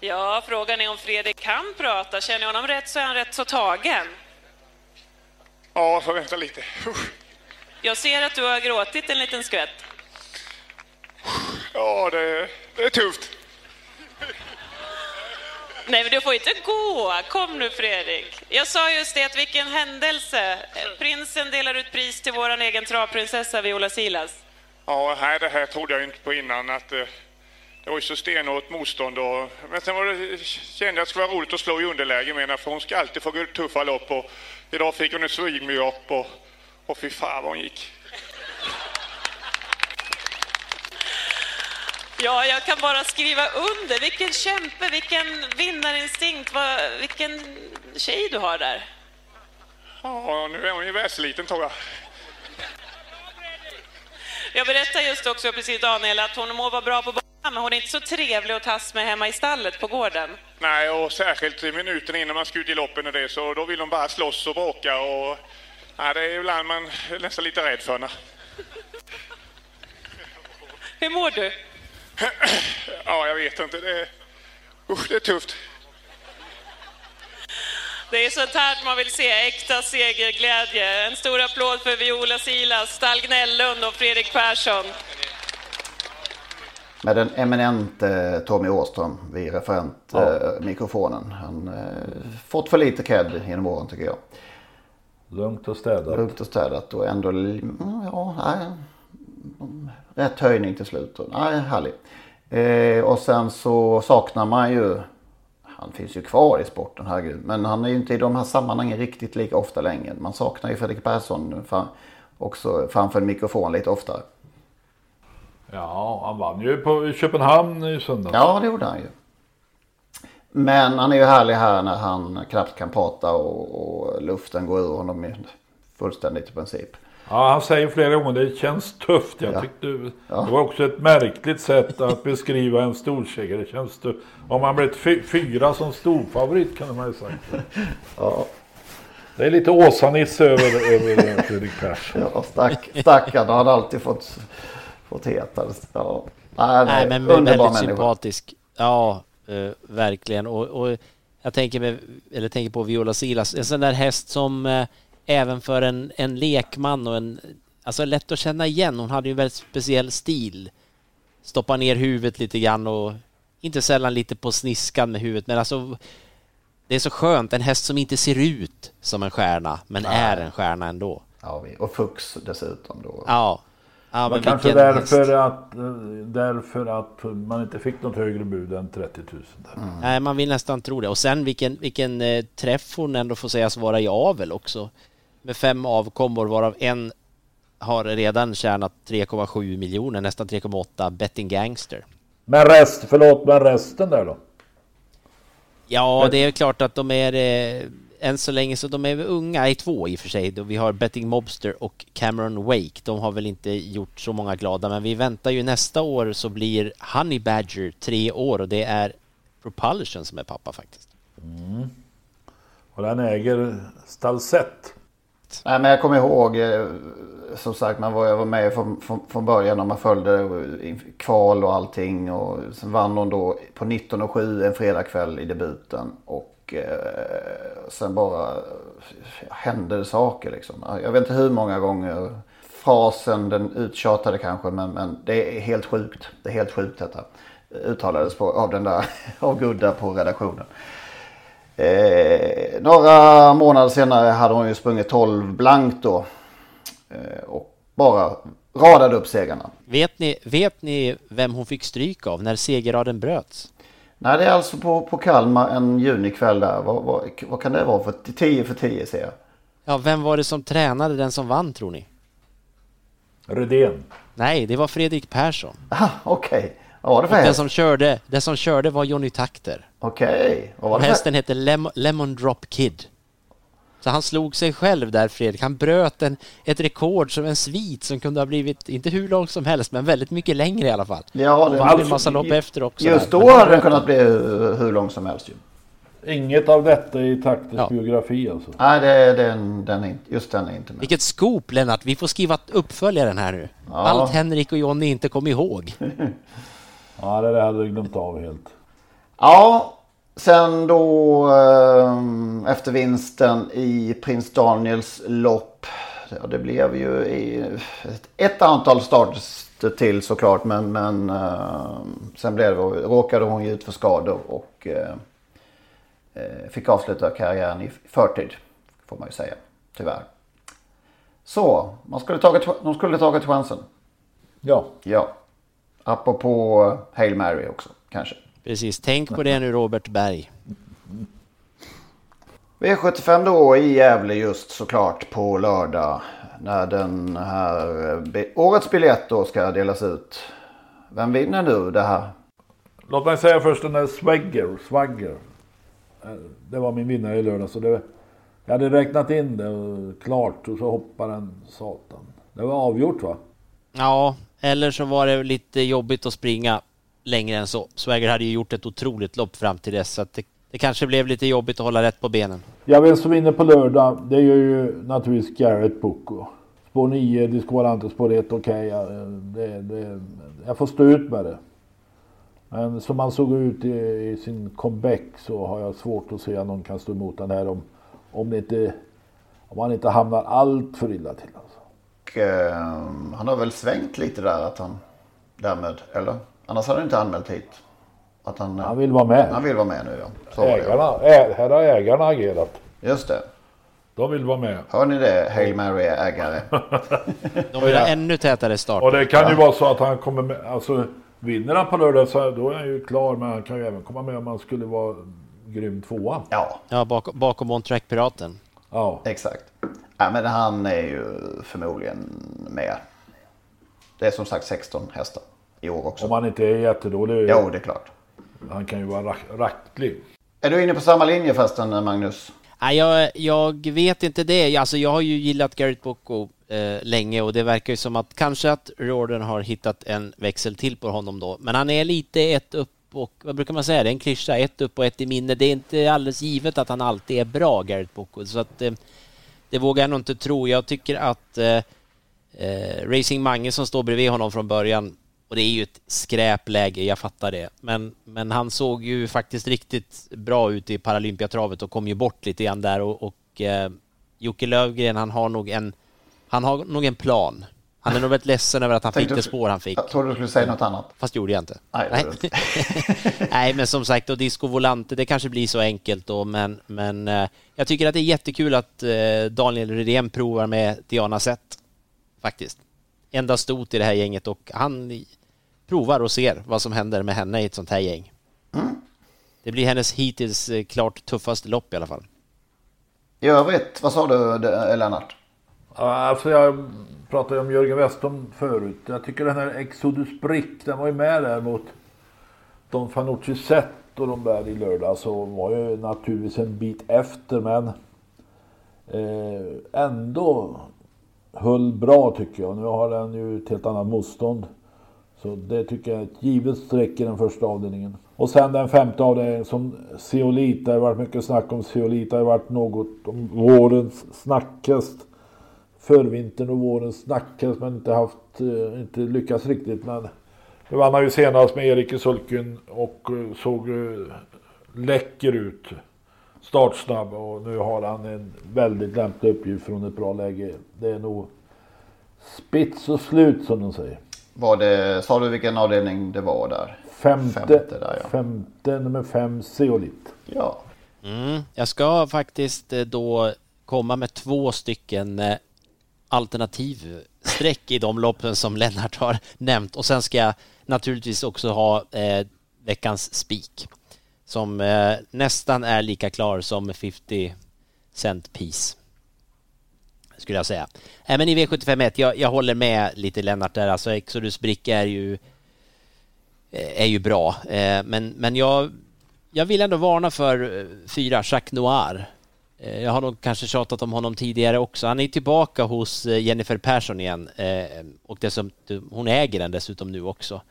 Ja, frågan är om Fredrik kan prata. Känner jag honom rätt så är han rätt så tagen. Ja, får vänta lite. Jag ser att du har gråtit en liten skvätt. Ja, det, det är tufft. Nej, men du får inte gå. Kom nu, Fredrik. Jag sa just det, att vilken händelse. Prinsen delar ut pris till vår egen travprinsessa Viola Silas. Ja, här, det här trodde jag inte på innan. Att det, eh, det var ju så stenhårt motstånd. Och, men sen var det, kände jag att det skulle vara roligt att slå i underläge med för hon ska alltid få tuffa lopp. Och idag fick hon ett swingme-upp. Och, och fy fan vad hon gick. Ja, jag kan bara skriva under. Vilken kämpe, vilken vinnarinstinkt, vad, vilken tjej du har där. Ja, nu är hon ju världsliten tror jag. Jag berättade just också precis Daniel att hon må vara bra på banan men hon är inte så trevlig att tas med hemma i stallet på gården. Nej, och särskilt i minuten innan man ska ut i loppen och det så då vill hon bara slåss och bråka och Ja, det är ibland man är nästan lite rädd för henne. Hur mår du? Ja, jag vet inte. Det är, usch, det är tufft. Det är sånt här man vill se, äkta segerglädje. En stor applåd för Viola Silas, Stall Gnällund och Fredrik Persson. med den eminente Tommy Åström vid referentmikrofonen. Han eh, fått för lite cred genom åren tycker jag. Lugnt och städat. Lugnt och städat och ändå, mm, ja, nej, rätt höjning till slut. Nej, härlig. Eh, och sen så saknar man ju, han finns ju kvar i sporten, herregud. Men han är ju inte i de här sammanhangen riktigt lika ofta längre. Man saknar ju Fredrik Persson för, också framför en mikrofon lite oftare. Ja, han vann ju på Köpenhamn i söndags. Ja, det gjorde han ju. Men han är ju härlig här när han knappt kan prata och, och luften går ur honom fullständigt i princip. Ja, han säger flera gånger det känns tufft. Jag ja. tyckte ja. det var också ett märkligt sätt att beskriva en storseger. Det känns tufft. Om han blivit fyra som storfavorit kan man ju säga. Ja. Det är lite Åsa-Nisse över, över Fredrik Persson. Ja, stack, stackarn. Han har alltid fått, fått heta. Ja. Nej, nej, men väldigt människa. sympatisk. Ja, uh, verkligen. Och, och, jag tänker, med, eller tänker på Viola Silas, en sån där häst som uh, även för en, en lekman och en... Alltså lätt att känna igen. Hon hade ju en väldigt speciell stil. Stoppa ner huvudet lite grann och inte sällan lite på sniskan med huvudet. Men alltså, det är så skönt. En häst som inte ser ut som en stjärna, men Nej. är en stjärna ändå. Ja, och Fux dessutom då. Ja. Ja men kanske därför att, därför att man inte fick något högre bud än 30 000. Mm. Nej, man vill nästan tro det. Och sen vilken, vilken eh, träff hon ändå får sägas vara i avel också med fem avkommor varav en har redan tjänat 3,7 miljoner, nästan 3,8 betting gangster. Men rest, förlåt, men resten där då? Ja, det är klart att de är eh, än så länge så de är unga i två i och för sig. Vi har Betting Mobster och Cameron Wake. De har väl inte gjort så många glada, men vi väntar ju nästa år så blir Honey Badger tre år och det är Propulsion som är pappa faktiskt. Mm. Och den äger Stalsett. Nej, men jag kommer ihåg, eh, som sagt, man var, jag var med från, från, från början och man följde kval och allting. Och sen vann hon då på 19 och 7 en fredagkväll i debuten. Och eh, sen bara hände det saker liksom. Jag vet inte hur många gånger frasen, den uttjatade kanske, men, men det är helt sjukt. Det är helt sjukt detta. Uttalades på, av den där, av Gudda på redaktionen. Eh, några månader senare hade hon ju sprungit 12 blankt då. Eh, och bara radade upp segrarna. Vet ni, vet ni vem hon fick stryk av när segerraden bröts? Nej, det är alltså på, på Kalmar en junikväll där. Vad, vad, vad kan det vara för 10 för 10 ser jag. Ja, vem var det som tränade den som vann tror ni? Redén. Nej, det var Fredrik Persson. Ah, Okej. Okay. Vad var det för häst? Den som körde, den som körde var Johnny Takter. Okej. Okay. Och hästen hette Lem Lemon Drop Kid. Så han slog sig själv där Fredrik. Han bröt en, ett rekord som en svit som kunde ha blivit, inte hur lång som helst, men väldigt mycket längre i alla fall. Ja, och vann en massa lopp efter också. Just där. då hade den kunnat bli hur lång som helst ju. Inget av detta i Takters ja. biografi alltså? Nej, det, den, den är, just den är inte med. Vilket scoop Lennart! Vi får skriva uppföljaren här nu. Ja. Allt Henrik och Jonny inte kom ihåg. Ja, det hade jag glömt av helt. Ja, sen då eh, efter vinsten i Prins Daniels lopp. Ja, det blev ju ett, ett antal starter till såklart. Men, men eh, sen blev det, råkade hon ju ut för skador och eh, fick avsluta karriären i förtid. Får man ju säga, tyvärr. Så, man skulle tagit, de skulle tagit chansen. Ja. Ja. Apropå Hail Mary också kanske. Precis, tänk på det nu Robert Berg. V75 då i Gävle just såklart på lördag. När den här årets biljett då ska delas ut. Vem vinner nu det här? Låt mig säga först den där Swagger. Swagger. Det var min vinnare i lördag. Så det, jag hade räknat in det och klart och så hoppade den satan. Det var avgjort va? Ja, eller så var det lite jobbigt att springa längre än så. Swagger hade ju gjort ett otroligt lopp fram till dess så att det, det kanske blev lite jobbigt att hålla rätt på benen. Ja, vem som vinner på lördag, det gör ju naturligtvis Garrett Boko. Spår 9, Discovalante, spår 1, okej. Okay, det, det, jag får stå ut med det. Men som han såg ut i, i, sin comeback så har jag svårt att se att någon kan stå emot den här om, om, det inte, om han inte hamnar allt för illa till. Alltså eh, han har väl svängt lite där att han därmed, eller? Annars hade han inte anmält hit. Att han, Han vill vara med. Han vill vara med nu ja. Så var det. Ägarna, ä, här har ägarna agerat. Just det. De vill vara med. Hör ni det, Hail Mary-ägare? De vill ha ännu tätare start. Och det kan ju vara så att han kommer med, alltså vinner han på lördag så då är han ju klar men han kan ju även komma med om han skulle vara grym tvåa. Ja. Ja, bakom, bakom On Track-piraten. Ja. Exakt. Ja, men han är ju förmodligen med. Det är som sagt 16 hästar i år också. Om han inte är jättedålig. Jo, det är klart. Han kan ju vara rack, racklig. Är du inne på samma linje förresten Magnus? Nej, jag, jag vet inte det. Alltså, jag har ju gillat Garrett Bocco eh, länge och det verkar ju som att kanske att Riordan har hittat en växel till på honom då. Men han är lite ett upp och, vad brukar man säga, det är en klyscha, ett upp och ett i minne. Det är inte alldeles givet att han alltid är bra, Garrett Bocco. Så att eh, det vågar jag nog inte tro. Jag tycker att eh, eh, Racing Mange som står bredvid honom från början och det är ju ett skräpläge, jag fattar det. Men, men han såg ju faktiskt riktigt bra ut i Paralympiatravet och kom ju bort lite grann där och, och eh, Jocke Lövgren, han har nog en han har nog en plan. Han är nog väldigt ledsen över att han fick det spår han fick. Jag trodde du skulle säga något annat. Fast gjorde jag inte. Nej, Nej. Nej, men som sagt, och Disco Volante, det kanske blir så enkelt då, men, men eh, jag tycker att det är jättekul att eh, Daniel Rydén provar med Diana Zett. Faktiskt. Enda stot i det här gänget och han provar och ser vad som händer med henne i ett sånt här gäng. Det blir hennes hittills eh, klart tuffaste lopp i alla fall. I övrigt, vad sa du det- Lennart? Ja, Alltså jag pratade om Jörgen Westholm förut. Jag tycker den här Exodus Brick, den var ju med där mot Don Fanucci Zet och de där i lördag. Så var ju naturligtvis en bit efter men eh, ändå höll bra tycker jag. Nu har den ju ett helt annat motstånd. Så det tycker jag är ett givet streck i den första avdelningen. Och sen den femte avdelningen som Seolita. Det har varit mycket snack om Seolita. Det har varit något om vårens snackhäst. Förvintern och vårens snackhäst men inte haft, eh, inte lyckats riktigt. Men nu vann han ju senast med Erik i sulken och eh, såg eh, läcker ut. Startsnabb och nu har han en väldigt lämplig uppgift från ett bra läge. Det är nog spits och slut som de säger. Var det, sa du vilken avdelning det var där? Femte, Femte där, ja. femte nummer fem, Zeolit. Ja. Mm. Jag ska faktiskt eh, då komma med två stycken eh, alternativsträck i de loppen som Lennart har nämnt och sen ska jag naturligtvis också ha eh, veckans spik som eh, nästan är lika klar som 50 cent piece skulle jag säga. Äh, men i V751, jag, jag håller med lite Lennart där, alltså Exodus Brick är ju eh, är ju bra, eh, men, men jag, jag vill ändå varna för eh, fyra, Jacques Noir. Jag har nog kanske tjatat om honom tidigare också. Han är tillbaka hos Jennifer Persson igen och dessutom, hon äger den dessutom nu också.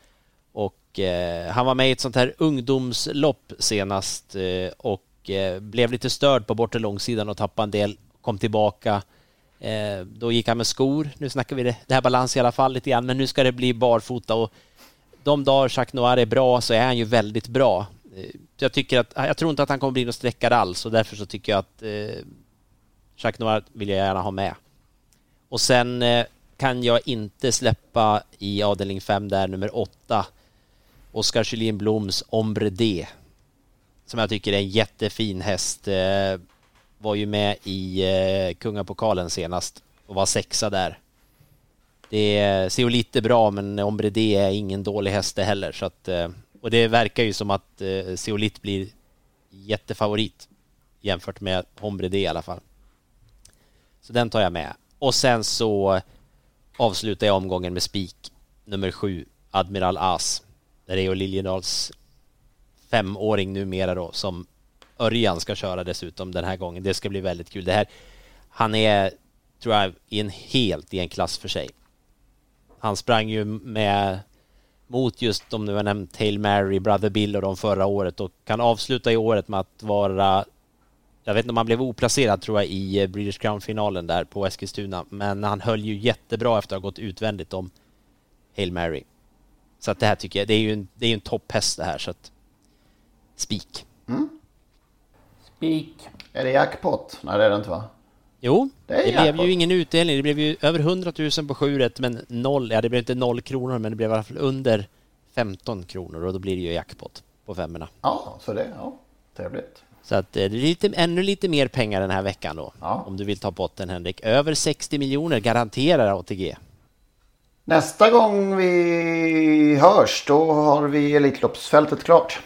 Och han var med i ett sånt här ungdomslopp senast och blev lite störd på bortre långsidan och tappade en del, kom tillbaka. Eh, då gick han med skor. Nu snackar vi det, det här balans i alla fall lite grann, men nu ska det bli barfota och de dagar Jacques Noir är bra så är han ju väldigt bra. Eh, Jag tycker att, jag tror inte att han kommer bli någon sträckare alls och därför så tycker jag att eh, Jacques Noir vill jag gärna ha med. Och sen eh, kan jag inte släppa i avdelning 5 där nummer 8 Oskar Kylin Bloms Ombre D. Som jag tycker är en jättefin häst. Eh, var ju med i eh, Kungapokalen senast och var sexa där. Det ser ju lite bra men Ombredé är ingen dålig häst det heller så att eh, och det verkar ju som att eh, blir jättefavorit jämfört med Ombredé i alla fall. Så den tar jag med. Och sen så avslutar jag omgången med spik nummer sju, Admiral As. Där är ju Liljendals femåring numera då som Örjan ska köra dessutom den här gången. Det ska bli väldigt kul. Det här, han är, tror jag, i en helt i en klass för sig. Han sprang ju med mot just de nu har nämnt Hail Mary, Brother Bill och de förra året och kan avsluta i året med att vara jag vet inte om han blev oplacerad tror jag i eh, British Crown-finalen där på Eskilstuna, men han höll ju jättebra efter att ha gått utvändigt om Hail Mary. Så att det här tycker jag, det är ju en, det är ju en topphäst det här så att spik. Mm. Spik. Är det jackpot? Nej det är det inte va? Jo, Det det, blev jackpot. ju ingen utdelning. Det blev ju över 100 000 på 7 rätt, men noll, ja det blev inte noll kronor, men det blev i alla fall under 15 kronor och då blir det ju jackpot på femmorna. Ja, så det, ja, trevligt. Så att eh, det är lite, ännu lite mer pengar den här veckan då. Ja. Om du vill ta potten Henrik. Över 60 miljoner garanterar ATG. Nästa gång vi hörs då har vi Elitloppsfältet klart.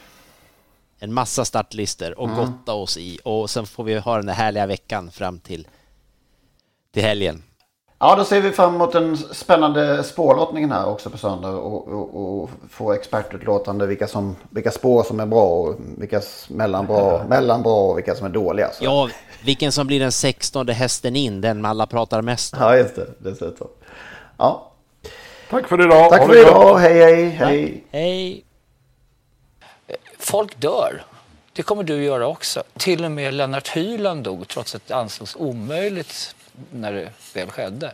En massa startlister och Mm. gotta oss i och sen får vi ha den där härliga veckan fram till, till helgen. Ja, då ser vi fram emot den spännande spårlottningen här också på söndag och, och, och få expertutlåtande vilka, som, vilka spår som är bra och vilka s- mellan bra, mellan bra och vilka som är dåliga. Så. Ja, vilken som blir den 16 hästen in, den alla pratar mest om. Ja, just det. Dessutom. Ja. Tack för idag. Tack för det idag. Hej, hej, hej. Hej. Folk dör. Det kommer du göra också. Till och med Lennart Hyland dog trots att det ansågs omöjligt när det väl skedde.